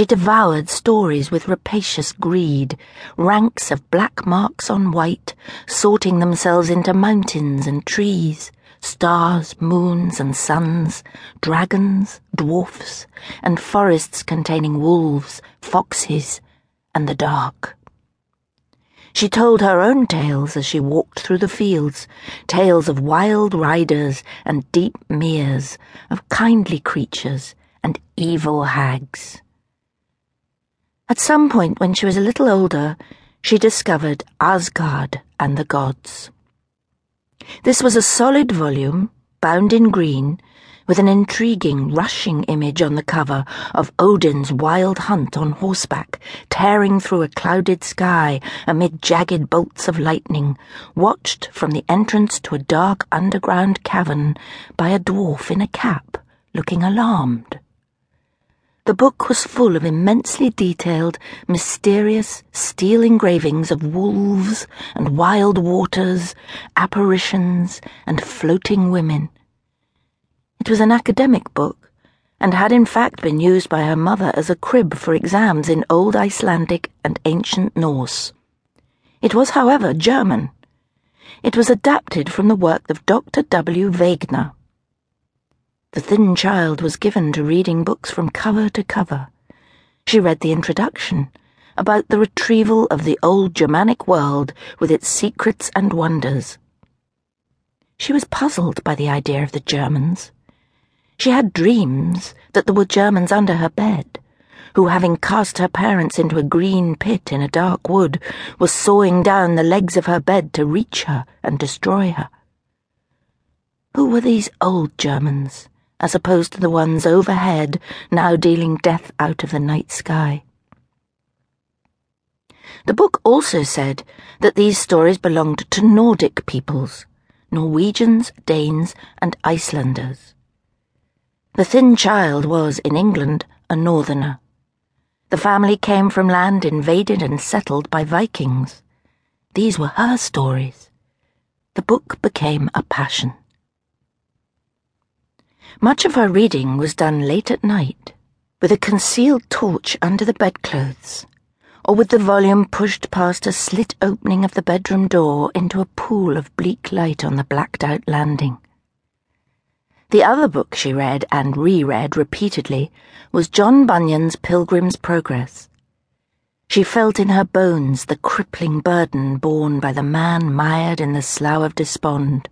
She devoured stories with rapacious greed, ranks of black marks on white, sorting themselves into mountains and trees, stars, moons, and suns, dragons, dwarfs, and forests containing wolves, foxes, and the dark. She told her own tales as she walked through the fields, tales of wild riders and deep meres, of kindly creatures and evil hags. At some point when she was a little older, she discovered Asgard and the Gods. This was a solid volume, bound in green, with an intriguing, rushing image on the cover of Odin's wild hunt on horseback, tearing through a clouded sky amid jagged bolts of lightning, watched from the entrance to a dark underground cavern by a dwarf in a cap, looking alarmed. The book was full of immensely detailed, mysterious steel engravings of wolves and wild waters, apparitions, and floating women. It was an academic book, and had in fact been used by her mother as a crib for exams in Old Icelandic and Ancient Norse. It was, however, German. It was adapted from the work of Dr. W. Wegener. The thin child was given to reading books from cover to cover. She read the introduction about the retrieval of the old Germanic world with its secrets and wonders. She was puzzled by the idea of the Germans. She had dreams that there were Germans under her bed, who, having cast her parents into a green pit in a dark wood, were sawing down the legs of her bed to reach her and destroy her. Who were these old Germans? As opposed to the ones overhead, now dealing death out of the night sky. The book also said that these stories belonged to Nordic peoples Norwegians, Danes, and Icelanders. The thin child was, in England, a northerner. The family came from land invaded and settled by Vikings. These were her stories. The book became a passion. Much of her reading was done late at night, with a concealed torch under the bedclothes, or with the volume pushed past a slit opening of the bedroom door into a pool of bleak light on the blacked out landing. The other book she read and reread repeatedly was John Bunyan's Pilgrim's Progress. She felt in her bones the crippling burden borne by the man mired in the slough of despond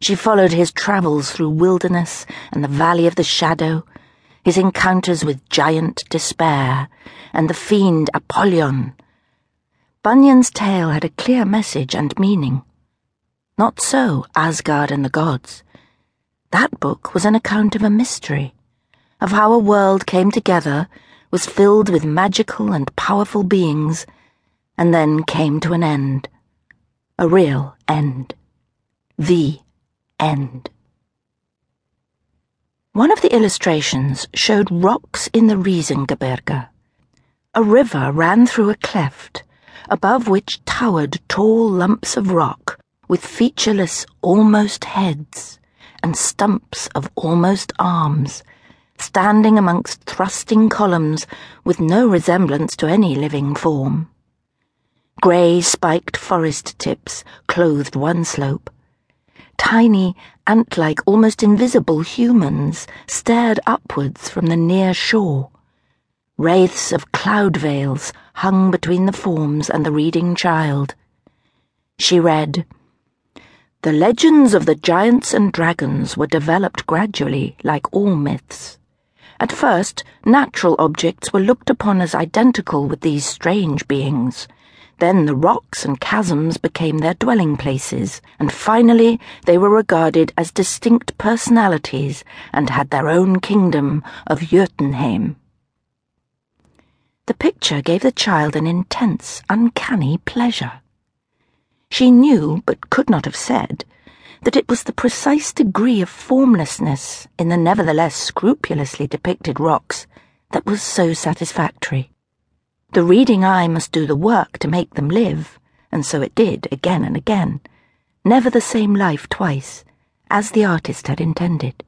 she followed his travels through wilderness and the valley of the shadow, his encounters with giant despair and the fiend Apollyon. Bunyan's tale had a clear message and meaning. Not so Asgard and the Gods. That book was an account of a mystery, of how a world came together, was filled with magical and powerful beings, and then came to an end. A real end. The end. One of the illustrations showed rocks in the Riesengebirge. A river ran through a cleft, above which towered tall lumps of rock with featureless almost heads and stumps of almost arms, standing amongst thrusting columns with no resemblance to any living form. Grey spiked forest tips clothed one slope Tiny, ant like, almost invisible humans stared upwards from the near shore. Wraiths of cloud veils hung between the forms and the reading child. She read, The legends of the giants and dragons were developed gradually, like all myths. At first, natural objects were looked upon as identical with these strange beings then the rocks and chasms became their dwelling places, and finally they were regarded as distinct personalities and had their own kingdom of Jotunheim. The picture gave the child an intense, uncanny pleasure. She knew, but could not have said, that it was the precise degree of formlessness in the nevertheless scrupulously depicted rocks that was so satisfactory. The reading eye must do the work to make them live, and so it did again and again, never the same life twice, as the artist had intended.